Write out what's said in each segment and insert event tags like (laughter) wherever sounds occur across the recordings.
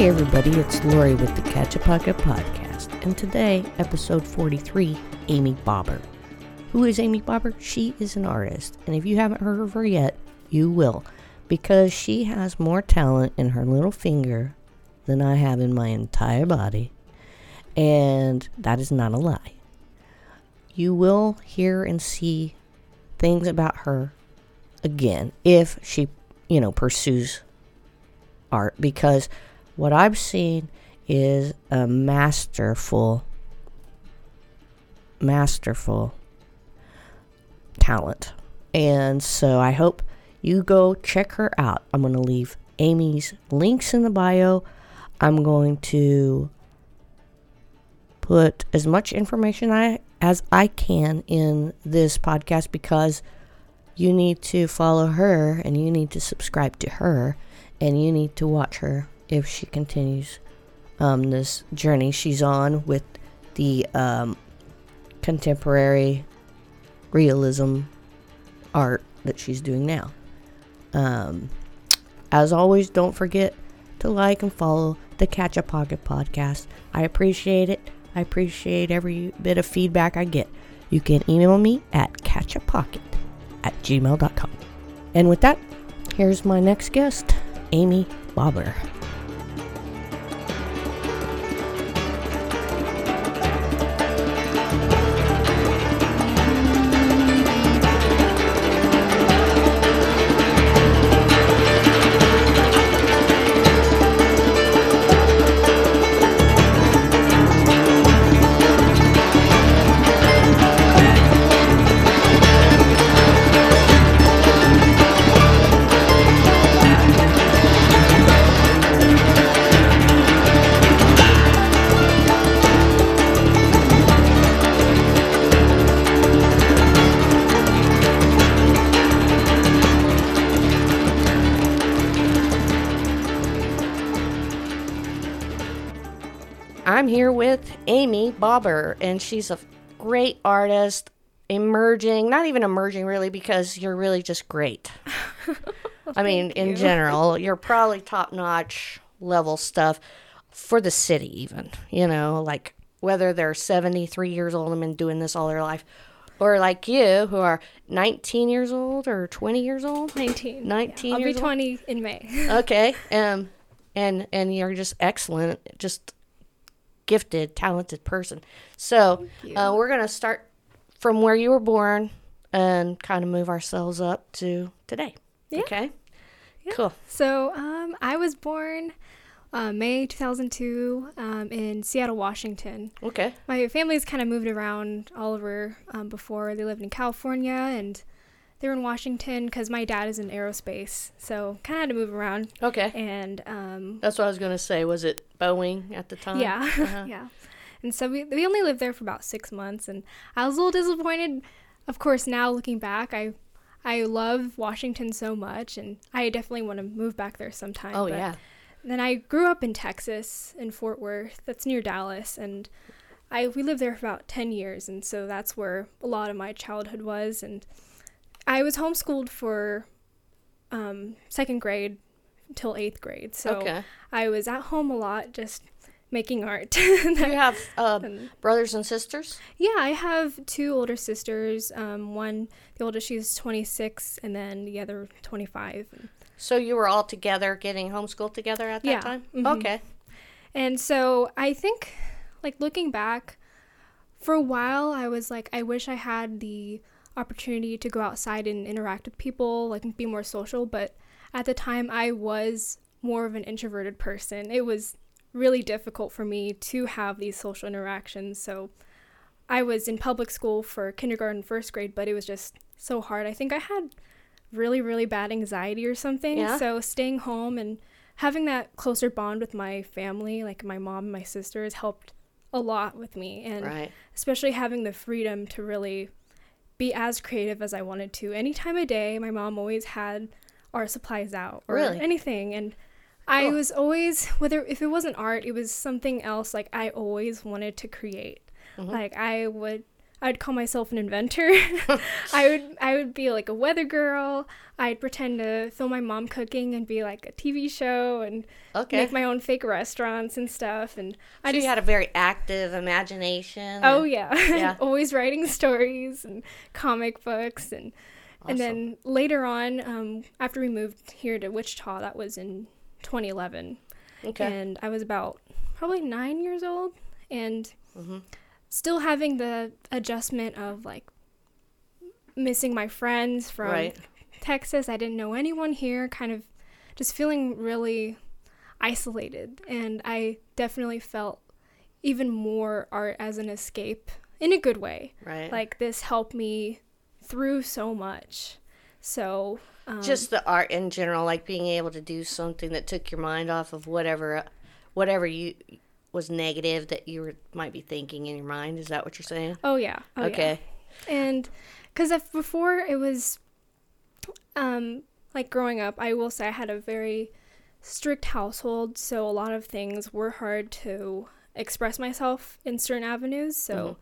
Hey everybody, it's Lori with the Catch a Pocket Podcast, and today, episode 43, Amy Baber. Who is Amy Baber? She is an artist, and if you haven't heard of her yet, you will, because she has more talent in her little finger than I have in my entire body, and that is not a lie. You will hear and see things about her again if she, you know, pursues art because what I've seen is a masterful, masterful talent. And so I hope you go check her out. I'm going to leave Amy's links in the bio. I'm going to put as much information I, as I can in this podcast because you need to follow her and you need to subscribe to her and you need to watch her if she continues um, this journey she's on with the um, contemporary realism art that she's doing now. Um, as always, don't forget to like and follow the Catch a Pocket podcast. I appreciate it. I appreciate every bit of feedback I get. You can email me at catchapocket at gmail.com. And with that, here's my next guest, Amy Baber. Amy Baber, and she's a great artist, emerging, not even emerging really, because you're really just great. (laughs) I mean, in general, you're probably top notch level stuff for the city, even, you know, like whether they're 73 years old and been doing this all their life, or like you, who are 19 years old or 20 years old. 19. 19 I'll be years old? 20 in May. okay (laughs) um and and you're just excellent just gifted talented person. So uh, we're gonna start from where you were born and kind of move ourselves up to today. Yeah. okay? Cool. So, um, I was born uh, May 2002 um, in Seattle, Washington. okay. My family's kind of moved around all over um, before. They lived in California and they were in Washington because my dad is in aerospace. So, kind of had to move around. okay And um, that's what i was gonna say was it boeing at the time Yeah, (laughs) Uh-huh. yeah. And so we we only lived there for about six months, and I was a little disappointed. Of course, now looking back, I I love Washington so much, and I definitely want to move back there sometime. oh but yeah Then I grew up in Texas, in Fort Worth. That's near Dallas, and I we lived there for about ten years, and so that's where a lot of my childhood was. And I was homeschooled for um, second grade till eighth grade, so okay I was at home a lot, just making art. (laughs) you have uh, And- brothers and sisters yeah, I have two older sisters. Um, one, the oldest, she's 26, and then the other 25. so you were all together getting homeschooled together at that Yeah, time mhm. okay And so I think, like, looking back, for a while, I was like, I wish I had the opportunity to go outside and interact with people, like, be more social. But at the time, I was more of an introverted person. It was really difficult for me to have these social interactions. So I was in public school for kindergarten, first grade, but it was just so hard. I think I had really, really bad anxiety or something. Yeah? So staying home and having that closer bond with my family, like my mom and my sisters, helped a lot with me. And right especially having the freedom to really be as creative as I wanted to. Any time of day, my mom always had art supplies out or Really? anything. And I Cool. was always, whether if it wasn't art, it was something else. Like I always wanted to create. Mhm. Like I would, I'd call myself an inventor. (laughs) (laughs) I would I would be like a weather girl. I'd pretend to film my mom cooking and be like a TV show and Okay. make my own fake restaurants and stuff. And I just had a very active imagination. oh and- yeah, (laughs) Yeah. always writing stories and comic books and and then later on, um, after we moved here to Wichita, that was in 2011, Okay. and I was about probably nine years old, and Mhm. Still having the adjustment of like missing my friends from Right. Texas. I didn't know anyone here, kind of just feeling really isolated. And I definitely felt even more art as an escape in a good way. Right. Like this helped me through so much. So, um, just the art in general, like being able to do something that took your mind off of whatever, whatever you was negative that you were, might be thinking in your mind. Is that what you're saying? oh yeah, oh, yeah. okay. and because before it was um like growing up i will say i had a very strict household so a lot of things were hard to express myself in certain avenues so Mhm.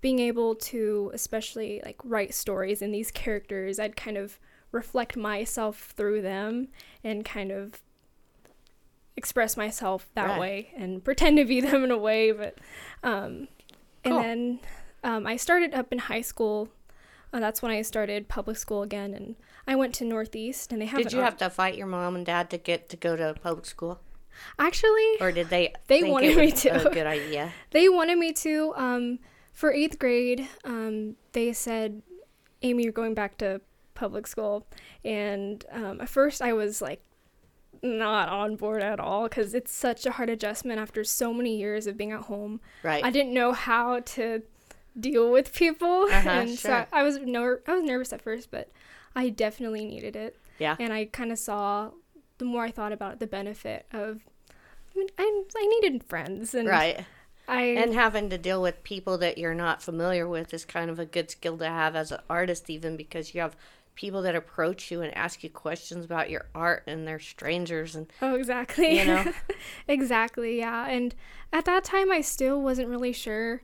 being able to especially like write stories in these characters i'd kind of reflect myself through them and kind of express myself that Right. way and pretend to be (laughs) them in a way but um and then um, i started up in high school uh, that's when i started public school again and i went to northeast and they have Did you have to fight your mom and dad to get to go to public school, actually or did they? They wanted me to. Good idea. (laughs) they wanted me to um for eighth grade um they said amy you're going back to public school and um, at first i was like not on board at all because it's such a hard adjustment after so many years of being at home Right. i didn't know how to deal with people Uh-huh, (laughs) and so. I, I was ner- i was nervous at first but i definitely needed it yeah. and i kind of saw the more i thought about it the benefit of I, mean, I, I needed friends and Right. I And having to deal with people that you're not familiar with is kind of a good skill to have as an artist, even because you have people that approach you and ask you questions about your art, and they're strangers, and Oh, exactly. You know? (laughs) exactly, yeah. And at that time, I still wasn't really sure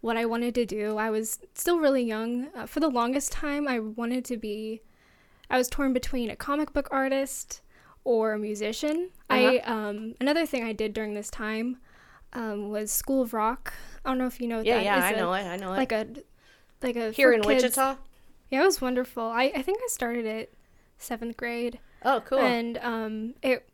what I wanted to do. I was still really young. Uh, for the longest time, I wanted to be, I was torn between a comic book artist or a musician. I, Uh-huh. um, another thing I did during this time um, was School of Rock. I don't know if you know what yeah, that yeah, is I a- know it. I know it. Like a, like a, Here in kids- Wichita. Yeah, it was wonderful. I, I think I started it seventh grade Oh, cool. and um, it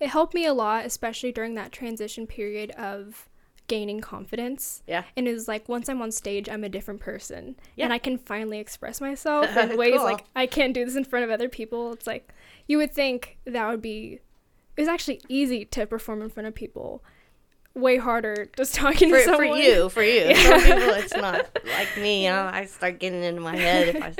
it helped me a lot, especially during that transition period of gaining confidence. Yeah. And it was like once I'm on stage, I'm a different person, Yeah. and I can finally express myself (laughs) in ways Cool. like I can't do this in front of other people. It's like you would think that would be. It was actually easy to perform in front of people. Way harder just talking for, to for you, for you. (laughs) Yeah. Some people, it's not like me. You know, I start getting into my head. If I,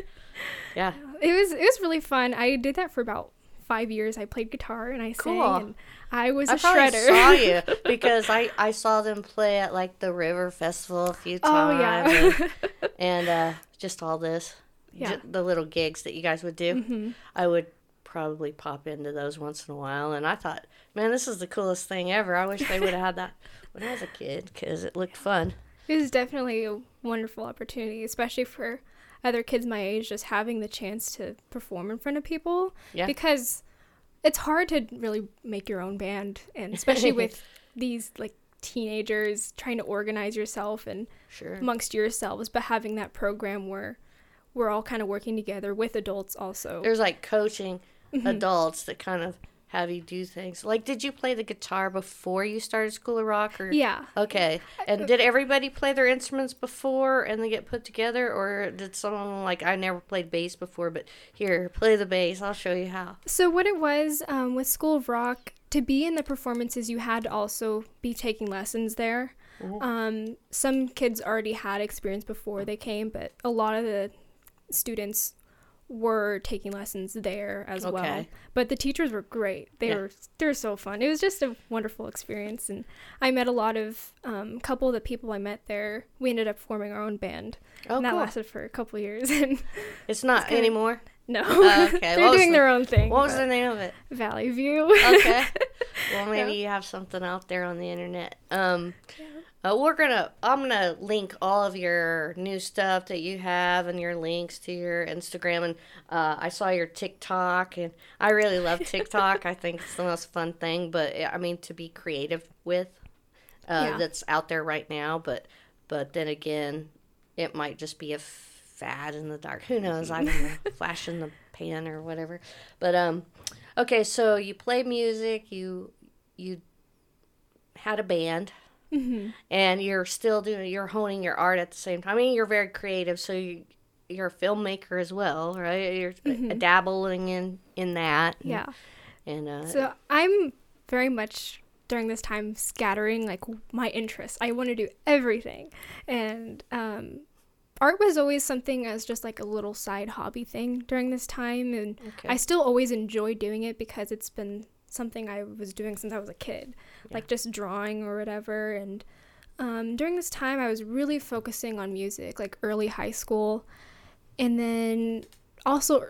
yeah, It was it was really fun. I did that for about five years. I played guitar and I Cool. sang and I was a I probably shredder. saw you (laughs) because I I saw them play at like the River Festival a few times. oh yeah. and, (laughs) and, uh, just all this, Yeah. J- the little gigs that you guys would do. hmm I would probably pop into those once in a while, and I thought, man, this is the coolest thing ever. I wish they would have had that (laughs) when I was a kid because it looked fun. It was definitely a wonderful opportunity, especially for other kids my age, just having the chance to perform in front of people. Yeah. Because it's hard to really make your own band, and especially with (laughs) these like teenagers trying to organize yourself and Sure. amongst yourselves, but having that program where we're all kind of working together with adults also. There's like coaching Mhm. adults that kind of have you do things. Like, did you play the guitar before you started School of Rock? Or Yeah. Okay. And did everybody play their instruments before and they get put together, or did someone like I never played bass before, but here, play the bass. I'll show you how. So what it was um, with School of Rock to be in the performances, you had to also be taking lessons there. Mhm. Um, some kids already had experience before they came, but a lot of the students were taking lessons there as well. But the teachers were great. They Yeah. were they were so fun. It was just a wonderful experience, and I met a lot of um, couple of the people I met there. We ended up forming our own band, Oh, and that cool. lasted for a couple years. (laughs) And It's not kinda- anymore. no, Oh, okay. (laughs) they're doing the- their own thing. What was the name of it? Valley View. Okay. (laughs) well, maybe Yeah. you have something out there on the internet. Um, Uh, we're gonna. I'm gonna link all of your new stuff that you have and your links to your Instagram. And uh, I saw your TikTok, and I really love (laughs) TikTok. I think it's the most fun thing. But I mean, to be creative with, uh, Yeah. that's out there right now. But but then again, it might just be a fad in the dark. Who knows? I don't know. (laughs) Flash in the pan or whatever. But um, okay. So you play music. You you had a band Mm-hmm. and you're still doing you're honing your art at the same time. I mean, you're very creative, so you you're a filmmaker as well, right? You're uh dabbling in in that. and- Yeah. And uh, So I'm very much during this time scattering like my interests. I want to do everything, and um, art was always something as just like a little side hobby thing during this time, and okay. I still always enjoy doing it because it's been something I was doing since I was a kid, like just drawing or whatever. And um, during this time, I was really focusing on music, like early high school, and then also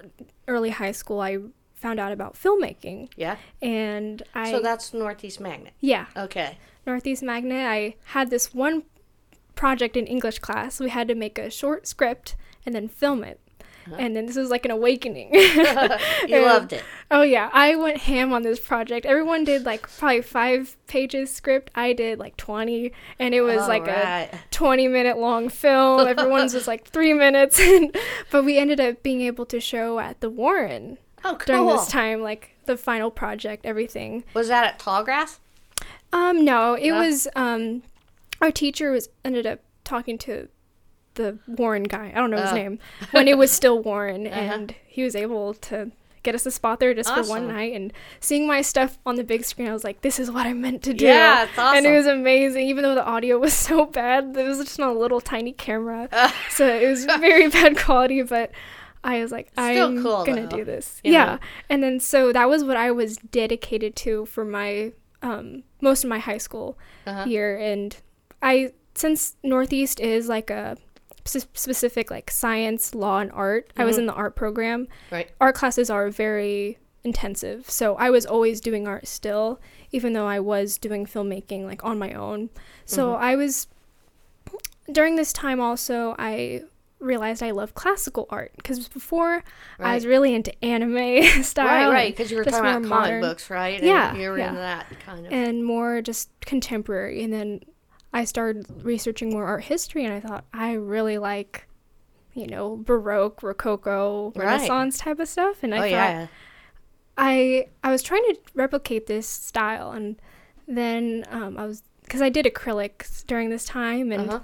early high school, I found out about filmmaking, yeah. and I so that's Northeast Magnet. yeah Okay. Northeast Magnet. I had this one project in English class. We had to make a short script and then film it. Uh-huh. And then this was like an awakening. (laughs) You (laughs) And- loved it. Oh yeah, I went ham on this project. Everyone did like probably five pages script. I did like twenty, and it was All like a twenty minute long film. Everyone's was like three minutes, (laughs) but we ended up being able to show at the Warren oh, cool. during this time, like the final project, everything. Was that at Tallgrass? Um, no, it No? was um, our teacher was ended up talking to the Warren guy. I don't know his Oh. name when it was (laughs) still Warren, Uh-huh. and he was able to get us a spot there just for one night. And seeing my stuff on the big screen, I was like, "This is what I meant to do." Yeah, it's awesome. And it was amazing, even though the audio was (laughs) so bad. It was just on a little tiny camera, (laughs) so it was very bad quality. But I was like, I'm cool, gonna though, do this. you Yeah. And then so that was what I was dedicated to for my um, most of my high school Uh-huh. year. And I since Northeast is like a specific like science, law, and art. I was Mhm. in the art program. Right. Art classes are very intensive, so I was always doing art still, even though I was doing filmmaking like on my own. So Mhm. I was during this time also I realized I love classical art because before I was really into anime (laughs) style Right, right, because you were talking about comic modern. books, right? And Yeah, you were yeah. into that kind of. and more just contemporary. And then I started researching more art history, and I thought I really like, you know, Baroque, Rococo, Right. Renaissance type of stuff. And I oh thought yeah. I I was trying to replicate this style, and then um, I was because I did acrylics during this time, and Uh-huh.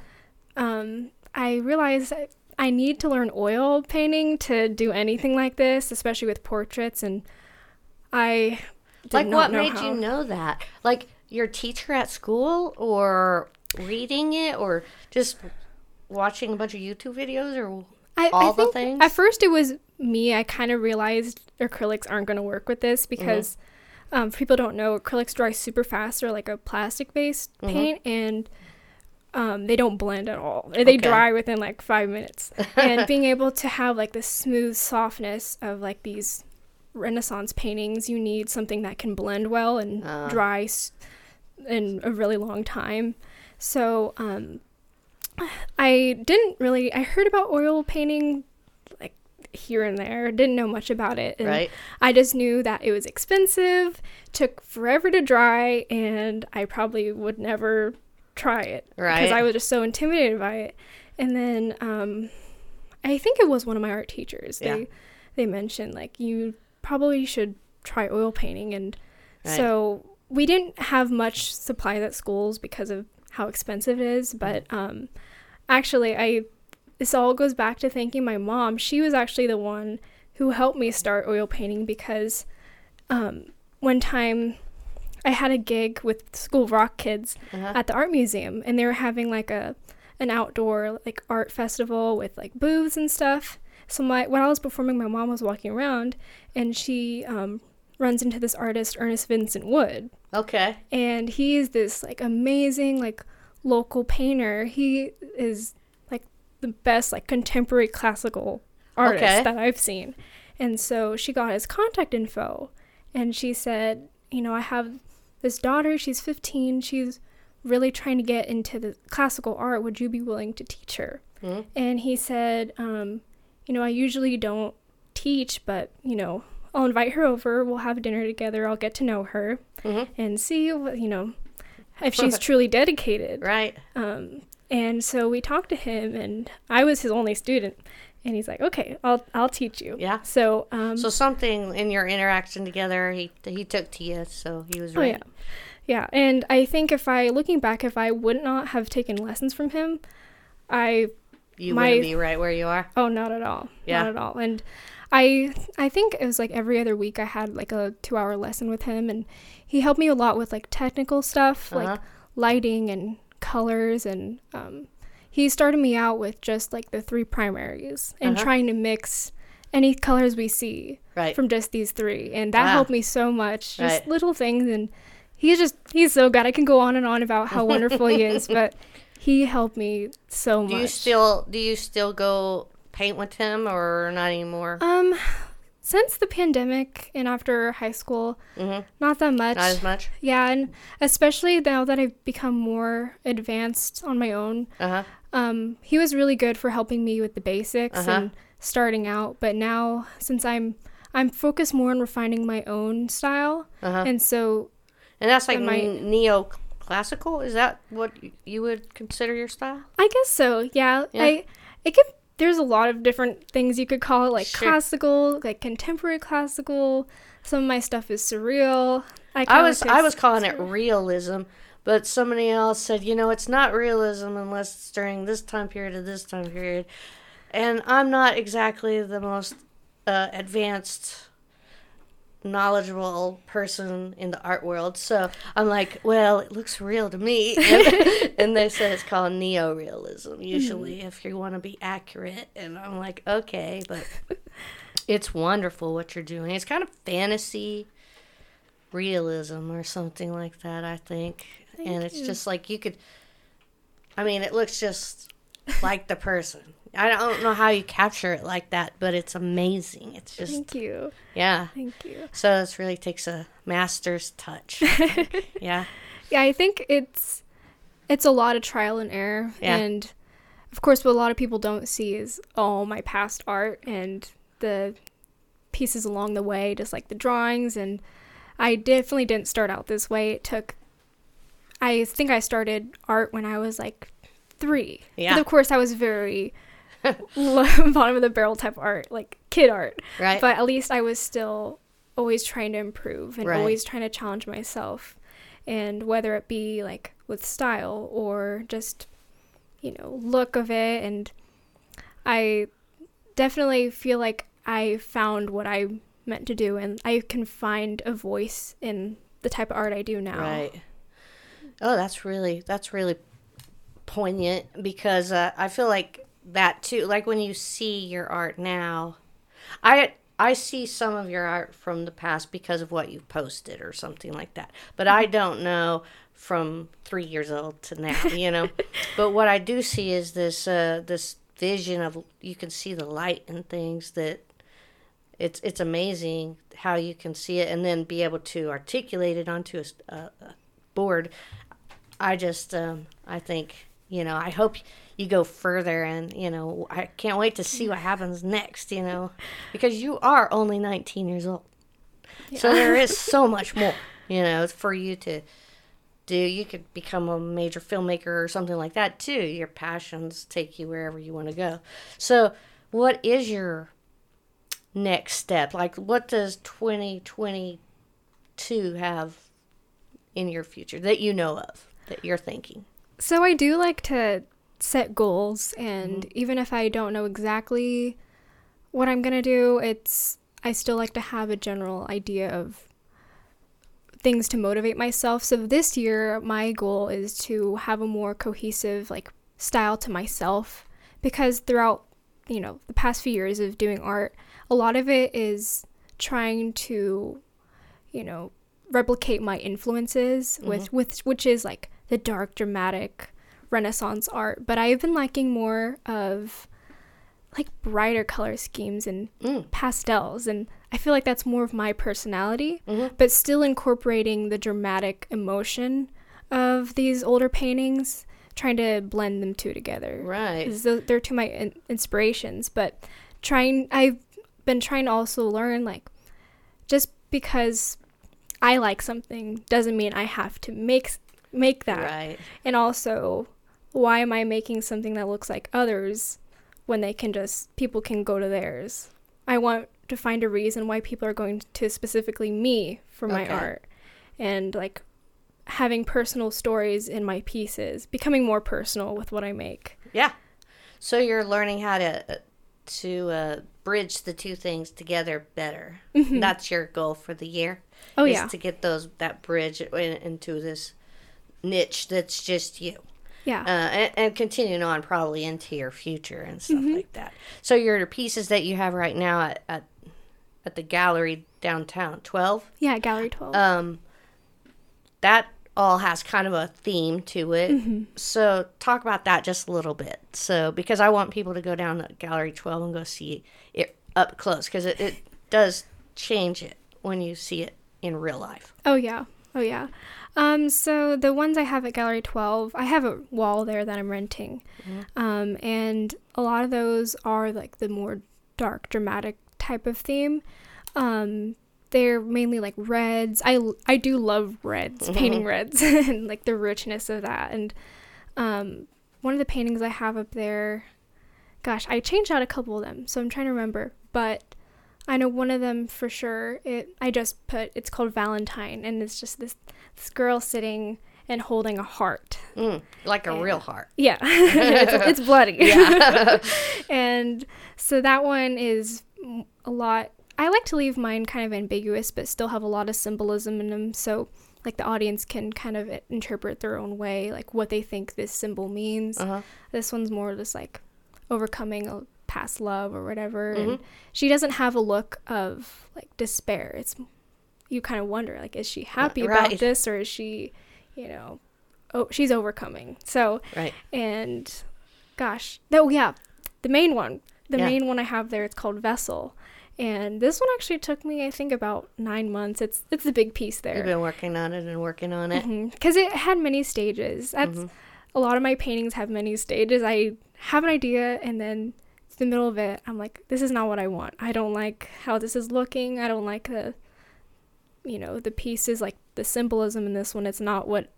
um, I realized I, I need to learn oil painting to do anything like this, especially with portraits. And I did Like, what made how. you know that? Like, your teacher at school, or reading it, or just watching a bunch of YouTube videos, or I, all I the think things? At first, it was me. I kind of realized acrylics aren't going to work with this Mm-hmm. because um, people don't know acrylics dry super fast. They're like a plastic based Mhm. paint and um, they don't blend at all. They Okay. dry within like five minutes. and (laughs) being able to have like the smooth softness of like these Renaissance paintings, you need something that can blend well and Ah. dry s- in a really long time. So um, I didn't really. I heard about oil painting like here and there. Didn't know much about it. And right? I just knew that it was expensive, took forever to dry, and I probably would never try it Right. because I was just so intimidated by it. And then um, I think it was one of my art teachers. Yeah. They they mentioned like you probably should try oil painting, and Right. so we didn't have much supplies at schools because of how expensive it is. But um, actually, I this all goes back to thanking my mom. She was actually the one who helped me start oil painting because um, one time I had a gig with School Rock kids Uh-huh. at the art museum, and they were having like a an outdoor like art festival with like booths and stuff. So my when I was performing, my mom was walking around, and she um, runs into this artist Ernest Vincent Wood, Okay. and he is this like amazing like local painter. He is like the best like contemporary classical artist Okay. that I've seen. And so she got his contact info and she said, you know, I have this daughter, she's 15, she's really trying to get into the classical art. Would you be willing to teach her? Mhm. And he said, um, you know, I usually don't teach, but, you know, I'll invite her over. We'll have dinner together. I'll get to know her Mhm. and see, you know, if she's truly dedicated. Right. Um, and so we talked to him, and I was his only student. And he's like, "Okay, I'll I'll teach you." Yeah. So, um, So something in your interaction together, he he took to you, so he was oh right. yeah, yeah. And I think if I, looking back, if I would not have taken lessons from him, I You My- wouldn't be right where you are. oh not at all, Yeah. not at all. And I I think it was like every other week I had like a two hour lesson with him, and he helped me a lot with like technical stuff, Uh-huh. like lighting and colors and um, he started me out with just like the three primaries and Uh-huh. trying to mix any colors we see Right. from just these three and that Wow. helped me so much just Right. little things and he's just he's so good i can go on and on about how wonderful he is (laughs) but he helped me so much. do you still do you still go paint with him or not anymore? um since the pandemic and after high school Mhm. not that much Not as much. yeah and especially now that i've become more advanced on my own Uh huh. um, he was really good for helping me with the basics Uh-huh. and starting out. But now, since I'm I'm focused more on refining my own style, Uh-huh. and so And that's like I might- neo-classical. Is that what you would consider your style? I guess so. Yeah, Yeah. I it could. There's a lot of different things you could call it, like Sure. classical, like contemporary classical. Some of my stuff is surreal. I, I was I was calling it realism, but somebody else said, you know, it's not realism unless it's during this time period or this time period. And I'm not exactly the most uh, advanced, knowledgeable person in the art world, so I'm like, well, it looks real to me. and, (laughs) (laughs) and they said it's called neo-realism usually hmm. if you want to be accurate. And I'm like, okay, but it's wonderful what you're doing. It's kind of fantasy realism or something like that, I think. and Thank it's you. just like you could I mean, it looks just like the person. I don't know how you capture it like that, but it's amazing. It's just Thank you. yeah. Thank you. So this really takes a master's touch. (laughs) Yeah. Yeah, I think it's it's a lot of trial and error Yeah. and of course what a lot of people don't see is all my past art and the pieces along the way, just like the drawings and I definitely didn't start out this way. It took I think I started art when I was like 3. Yeah. But of course I was very (laughs) bottom of the barrel type art, like kid art. Right. But at least I was still always trying to improve and Right. always trying to challenge myself. And whether it be like with style or just, you know, look of it. And I definitely feel like I found what I meant to do and I can find a voice in the type of art I do now. Right. Oh, that's really that's really poignant because uh, I feel like that too. Like when you see your art now, I I see some of your art from the past because of what you've posted or something like that. But I don't know from three years old to now, (laughs) you know. but what I do see is this uh, this vision of you can see the light and things that it's it's amazing how you can see it and then be able to articulate it onto a board. I just um, I think you know I hope you go further and you know I can't wait to see what happens next. You know because you are only 19 years old, so there is so (laughs) much more you know for you to do. You could become a major filmmaker or something like that too. Your passions take you wherever you want to go. So what is your next step? Like, what does 2022 have in your future that you know of that you're thinking? So I do like to set goals and Mm-hmm. even if I don't know exactly what I'm going to do, it's I still like to have a general idea of things to motivate myself. So this year my goal is to have a more cohesive like style to myself because throughout, you know, the past few years of doing art, a lot of it is trying to, you know, replicate my influences with with which is like the dark dramatic renaissance art but i've been liking more of like brighter color schemes and Mm. pastels and i feel like that's more of my personality Mhm. but still incorporating the dramatic emotion of these older paintings, trying to blend them two together. Right. they're two of my in- inspirations, but trying I've been trying to also learn like just because I like something doesn't mean I have to make make that. Right. And also, why am I making something that looks like others when they can just people can go to theirs? I want to find a reason why people are going to specifically me for my Okay. art. And like having personal stories in my pieces, becoming more personal with what I make. Yeah. So you're learning how to to uh, bridge the two things together better. That's your goal for the year. Mm-hmm. Oh is yeah. To get those that bridge in, into this niche that's just you. Yeah. Uh, and, and continuing on probably into your future and stuff Mm-hmm. like that. So your pieces that you have right now at, at at the gallery downtown, twelve. yeah, Gallery 12. Um, that all has kind of a theme to it. Mm-hmm. So talk about that just a little bit. So because I want people to go down to Gallery 12 and go see it up close because it, it does change it when you see it in real life. Oh yeah. Oh yeah. Um, so the ones I have at Gallery 12, I have a wall there that I'm renting. Um, and a lot of those are like the more dark, dramatic type of theme. Um, they're mainly like reds. I, I do love reds, painting reds, (laughs) and like the richness of that. And um, one of the paintings I have up there, gosh, I changed out a couple of them, so I'm trying to remember. But I know one of them for sure. It I just put it's called Valentine, and it's just this this girl sitting and holding a heart. Mm, like a real heart. (laughs) Yeah, (laughs) it's, it's bloody. Yeah. (laughs) and so that one is a lot. I like to leave mine kind of ambiguous, but still have a lot of symbolism in them. So like the audience can kind of interpret their own way, like what they think this symbol means. Uh-huh. This one's more just like overcoming a past love or whatever. And Mm-hmm. she doesn't have a look of like despair. It's you kind of wonder like is she happy about this or is she, you know, oh she's overcoming. So Right. and gosh, oh yeah, the main one, the Yeah. main one I have there, it's called Vessel. And this one actually took me, I think, about nine months. It's it's the big piece there. You've been working on it and working on it. because it had many stages. That's Mhm. a lot of my paintings have many stages. I have an idea and then the middle of it. I'm like, this is not what I want. I don't like how this is looking. I don't like the, you know, the pieces like the symbolism in this one. It's not what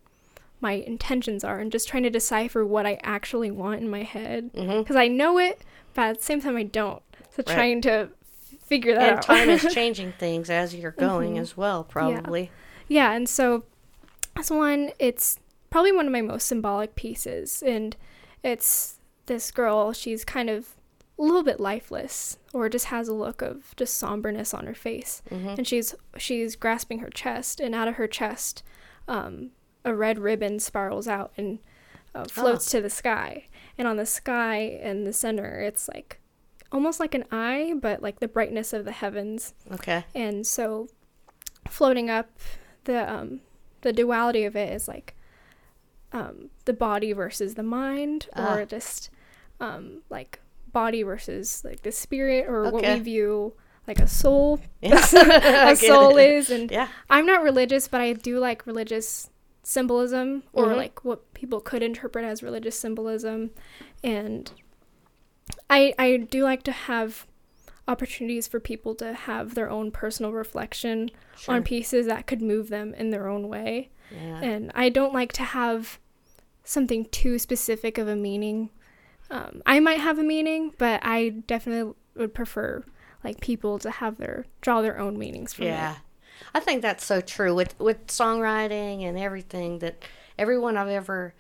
my intentions are, and just trying to decipher what I actually want in my head because I know it, but at the same time I don't. So Right. trying to figure that out. And out. time is (laughs) changing things as you're going Mhm. as well, probably. Yeah, and so this one, it's probably one of my most symbolic pieces, and it's this girl. She's kind of a little bit lifeless, or just has a look of just somberness on her face, Mhm. and she's she's grasping her chest, and out of her chest, um, a red ribbon spirals out and uh, floats to the sky, and on the sky in the center, it's like almost like an eye, but like the brightness of the heavens Okay. and so floating up the um the duality of it is like um the body versus the mind Ah. or just um like body versus like the spirit or what we view like a soul Yeah. (laughs) a (laughs) soul is and Yeah. i'm not religious but i do like religious symbolism or Mhm. like what people could interpret as religious symbolism and i i do like to have opportunities for people to have their own personal reflection Sure. on pieces that could move them in their own way Yeah. and i don't like to have something too specific of a meaning um, i might have a meaning but i definitely would prefer like people to have their draw their own meanings from Yeah. it I think that's so true with with songwriting and everything that everyone I've ever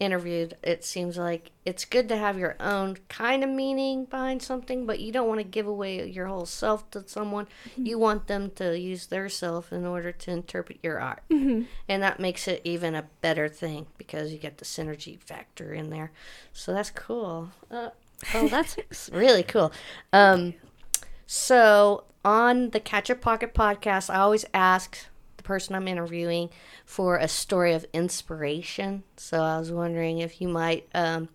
interviewed it seems like it's good to have your own kind of meaning behind something but you don't want to give away your whole self to someone. You want them to use their self in order to interpret your art. Mhm. and that makes it even a better thing because you get the synergy factor in there. So that's cool. Uh, oh that's (laughs) really cool. Um so on the Catch a Pocket podcast, I always ask person I'm interviewing for a story of inspiration. So I was wondering if you might um,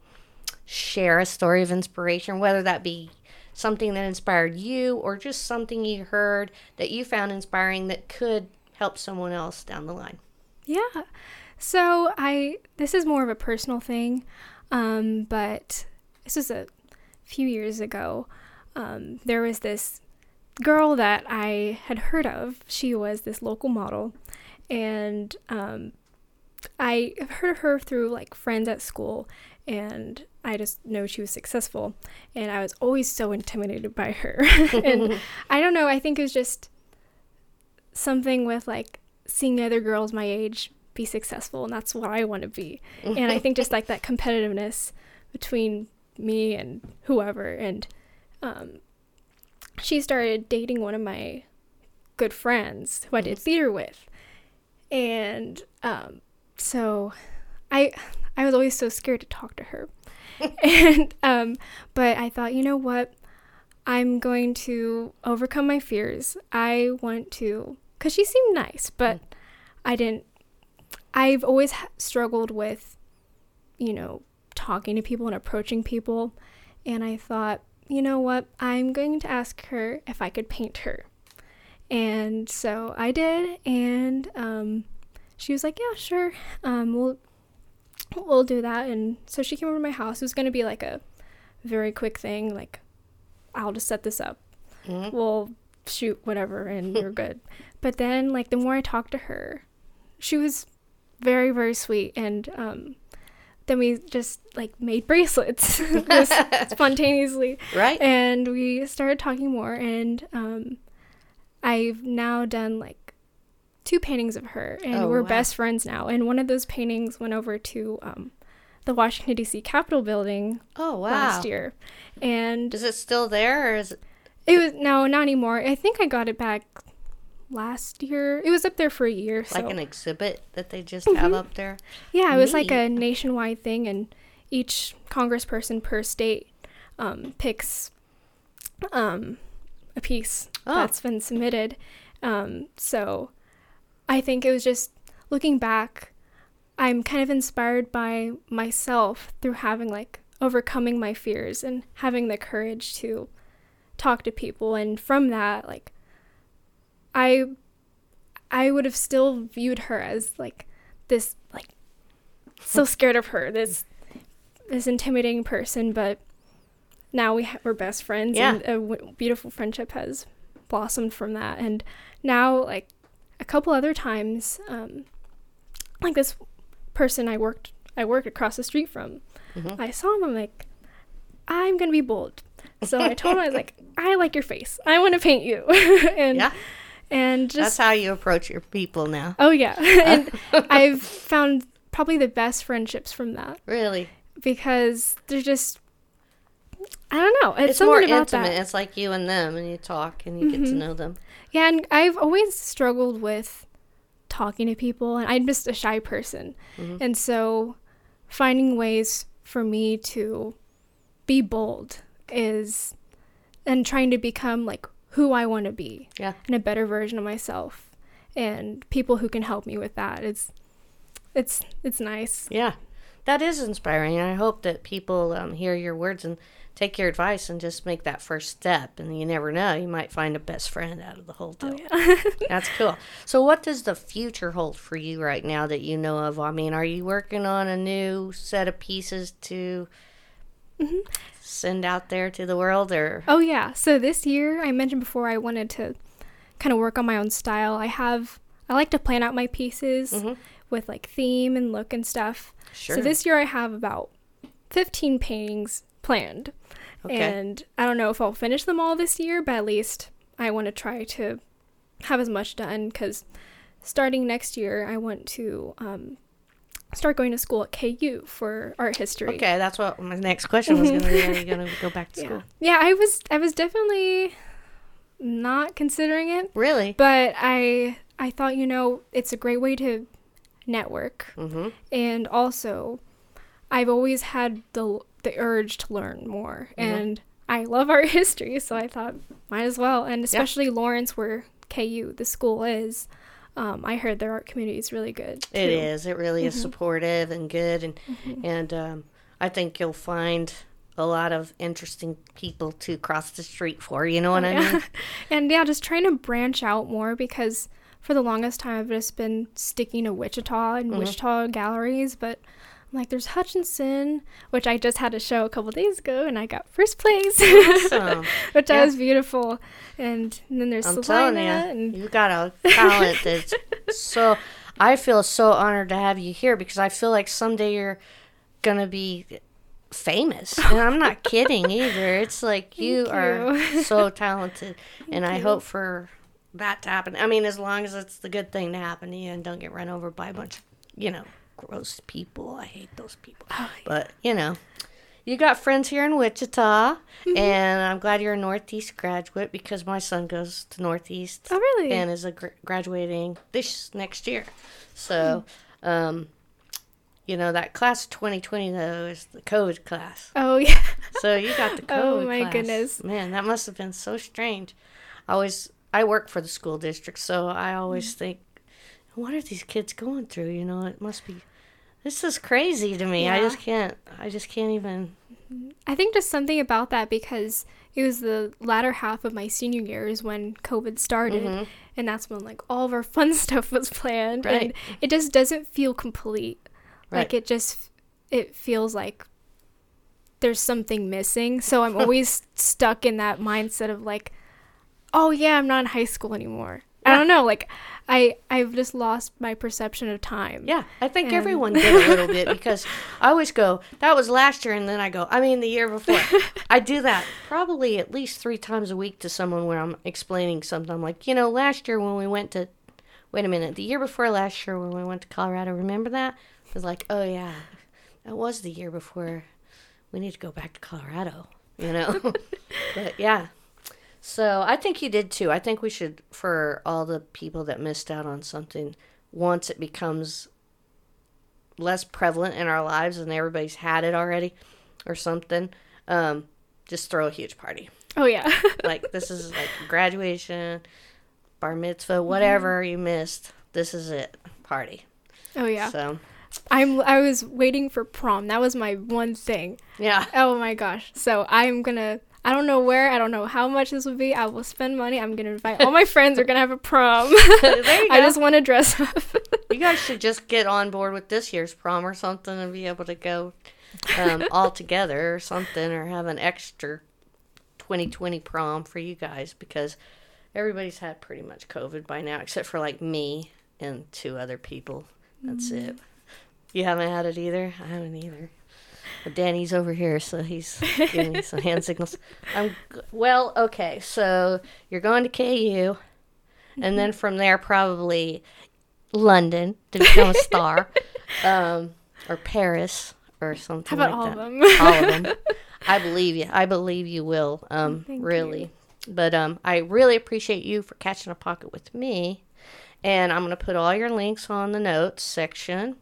share a story of inspiration, whether that be something that inspired you or just something you heard that you found inspiring that could help someone else down the line. Yeah. So I this is more of a personal thing, um, but this was a few years ago. Um, there was this girl that I had heard of. She was this local model, and um, I heard of her through like friends at school, and I just know she was successful, and I was always so intimidated by her. (laughs) and I don't know. I think it was just something with like seeing other girls my age be successful, and that's what I want to be. and I think just like that competitiveness between me and whoever, and um, she started dating one of my good friends who I did theater with, and um, so I I was always so scared to talk to her, (laughs) and um, but I thought, you know what, I'm going to overcome my fears. I want to, cause she seemed nice, but I didn't. I've always ha- struggled with, you know, talking to people and approaching people, and I thought, you know what, I'm going to ask her if I could paint her. And so I did, and um, she was like, "Yeah, sure. Um, we'll we'll do that." And so she came over to my house. It was going to be like a very quick thing, like I'll just set this up. Mhm. We'll shoot whatever, and you're (laughs) good. But then, like the more I talked to her, she was very very sweet, and um, then we just like made bracelets (laughs) (laughs) spontaneously Right? and we started talking more and um, i've now done like two paintings of her and Oh, we're wow. best friends now and one of those paintings went over to um, the washington d.c capitol building oh, wow. last year and Is it still there or is it? it was no not anymore i think i got it back last year it was up there for a year so Like an exhibit that they just Mm-hmm. have up there? Yeah, it was like a nationwide thing, and each congressperson per state um, picks um, a piece Oh. that's been submitted. Um, so I think it was just looking back, I'm kind of inspired by myself through having like overcoming my fears and having the courage to talk to people. And from that, like, I I would have still viewed her as like this like so scared of her this this intimidating person but now we ha- we're best friends Yeah. and a w- beautiful friendship has blossomed from that and now like a couple other times um like this person I worked I worked across the street from Mhm. I saw him I'm like I'm gonna be bold so I told him I was like I like your face I want to paint you (laughs) and Yeah. And That's how you approach your people now. oh yeah (laughs) and (laughs) I've found probably the best friendships from that Really? because they're just I don't know. It's, It's, more intimate. that. It's like you and them, and you talk and you get to Mhm. know them. Yeah, and I've always struggled with talking to people, and I'm just a shy person, Mhm. and so finding ways for me to be bold is, and trying to become like who I want to be, Yeah. and a better version of myself, and people who can help me with that. It's, it's it's nice. Yeah, that is inspiring. I hope that people um, hear your words and take your advice and just make that first step. And you never know, you might find a best friend out of the whole deal. Oh yeah. (laughs) That's cool. So, what does the future hold for you right now that you know of? I mean, are you working on a new set of pieces to Mm-hmm. send out there to the world, or Oh yeah. So this year, I mentioned before I wanted to kind of work on my own style. I have I like to plan out my pieces Mhm. with like theme and look and stuff. sure? So this year I have about 15 paintings planned. Okay. And I don't know if I'll finish them all this year, but at least I want to try to have as much done cuz starting next year I want to um, start going to school at KU for art history. okay, that's what my next question was going to be. Are you going to go back to (laughs) Yeah. school? Yeah, I was I was definitely not considering it, Really? but I I thought, you know, it's a great way to network Mm-hmm. and also I've always had the the urge to learn more Mhm. and I love art (laughs) history, so I thought might as well and especially Lawrence where KU the school is. Um, I heard their art community is really good. It too. is. It really is Mhm. supportive and good, and Mhm. and um, I think you'll find a lot of interesting people to cross the street for. You know what Oh, I mean? (laughs) and yeah, just trying to branch out more because for the longest time I've just been sticking to Wichita and Wichita galleries, but like there's Hutchinson, which I just had a show a couple days ago and I got first place. Awesome. (laughs) which Yeah. was beautiful. And, then there's I'm Salina you, and you got a talent that's (laughs) so. I feel so honored to have you here because I feel like someday you're gonna be famous, and I'm not (laughs) kidding either. It's like you, Thank are so talented, and I you. hope for that to happen. I mean, as long as it's the good thing to happen to you, and don't get run over by a bunch of, you know, gross people. I hate those people, Oh, but you know. You got friends here in Wichita, Mm-hmm. and I'm glad you're a Northeast graduate because my son goes to Northeast Oh really? and is a gr- graduating this next year. So, um, you know that class of 2020 though is the COVID class. oh yeah. (laughs) So you got the (laughs) COVID class. Oh, my class. goodness. man, that must have been so strange. I always I work for the school district, so I Mm. always think, what are these kids going through? You know, it must be. This is crazy to me. I just can't. I just can't even. I think just something about that because it was the latter half of my senior years when COVID started, Mhm. and that's when like all of our fun (laughs) stuff was planned, Right. and it just doesn't feel complete. Right. Like it just it feels like there's something missing. So I'm (laughs) always stuck in that mindset of like, oh yeah, I'm not in high school anymore. I don't know, like I I've just lost my perception of time. Yeah, I think And- everyone did a little bit because I always go, that was last year, and then I go, I mean, the year before. (laughs) I do that probably at least three times a week to someone where I'm explaining something. I'm like, you know, last year when we went to, wait a minute, the year before last year when we went to Colorado, remember that? I was like, oh, yeah, that was the year before we need to go back to Colorado, you know? (laughs) but yeah. So I think you did too. I think we should, for all the people that missed out on something, once it becomes less prevalent in our lives and everybody's had it already or something, um, just throw a huge party. Oh yeah. (laughs) Like this is like graduation, bar mitzvah, whatever you missed. This is it. Party. oh yeah. So I'm I was waiting for prom. That was my one thing. yeah. Oh my gosh. So I'm gonna I don't know where, I don't know how much this will be. I will spend money. I'm gonna invite all my friends. We're gonna have a prom. (laughs) There you (laughs) I go. just wanna dress up. You guys should just get on board with this year's prom or something and be able to go um, (laughs) all together or something or have an extra 2020 prom for you guys because everybody's had pretty much COVID by now except for like me and two other people. That's it. You haven't had it either? I haven't either. But Danny's over here, so he's (laughs) giving me some hand signals. I'm well, okay. So you're going to KU, and then from there probably London to become a star, (laughs) um, or Paris or something How about like all that. of them? all of them. (laughs) I believe you. I believe you will. Um, Thank really. But um, I really appreciate you for catching a pocket with me, and I'm gonna put all your links on the notes section.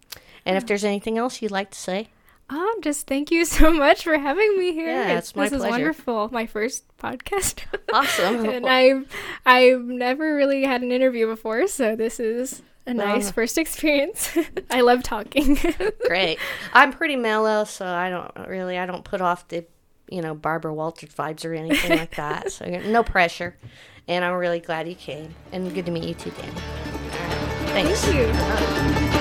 And if there's anything else you'd like to say, Um, just thank you (laughs) so much for having me here. Yeah, it's my this is wonderful. My first podcast. (laughs) awesome. and I've I've never really had an interview before, so this is a nice first experience. (laughs) I love talking. Great. I'm pretty mellow, so I don't really I don't put off the you know Barbara Walters vibes or anything like that. So no pressure. And I'm really glad you came. And good to meet you too, Dan. Thanks. Thank you.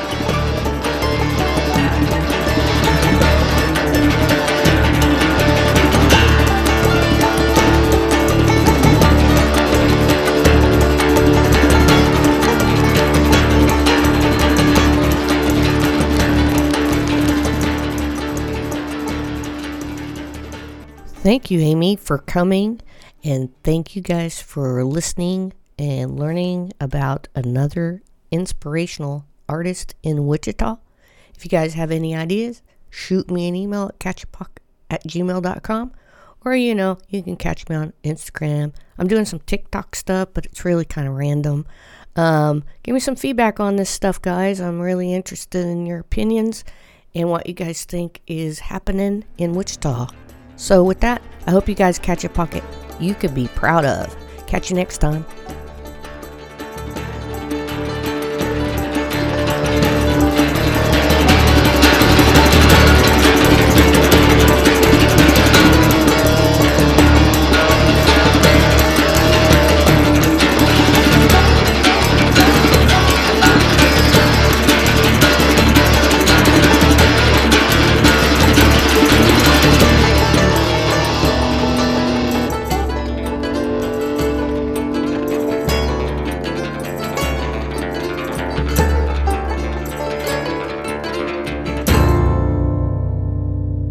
Thank you, Amy, for coming. And thank you guys for listening and learning about another inspirational artist in Wichita. If you guys have any ideas, shoot me an email at catchapock at gmail.com. Or, you know, you can catch me on Instagram. I'm doing some TikTok stuff, but it's really kind of random. Um, give me some feedback on this stuff, guys. I'm really interested in your opinions and what you guys think is happening in Wichita. So, with that, I hope you guys catch a pocket you could be proud of. Catch you next time.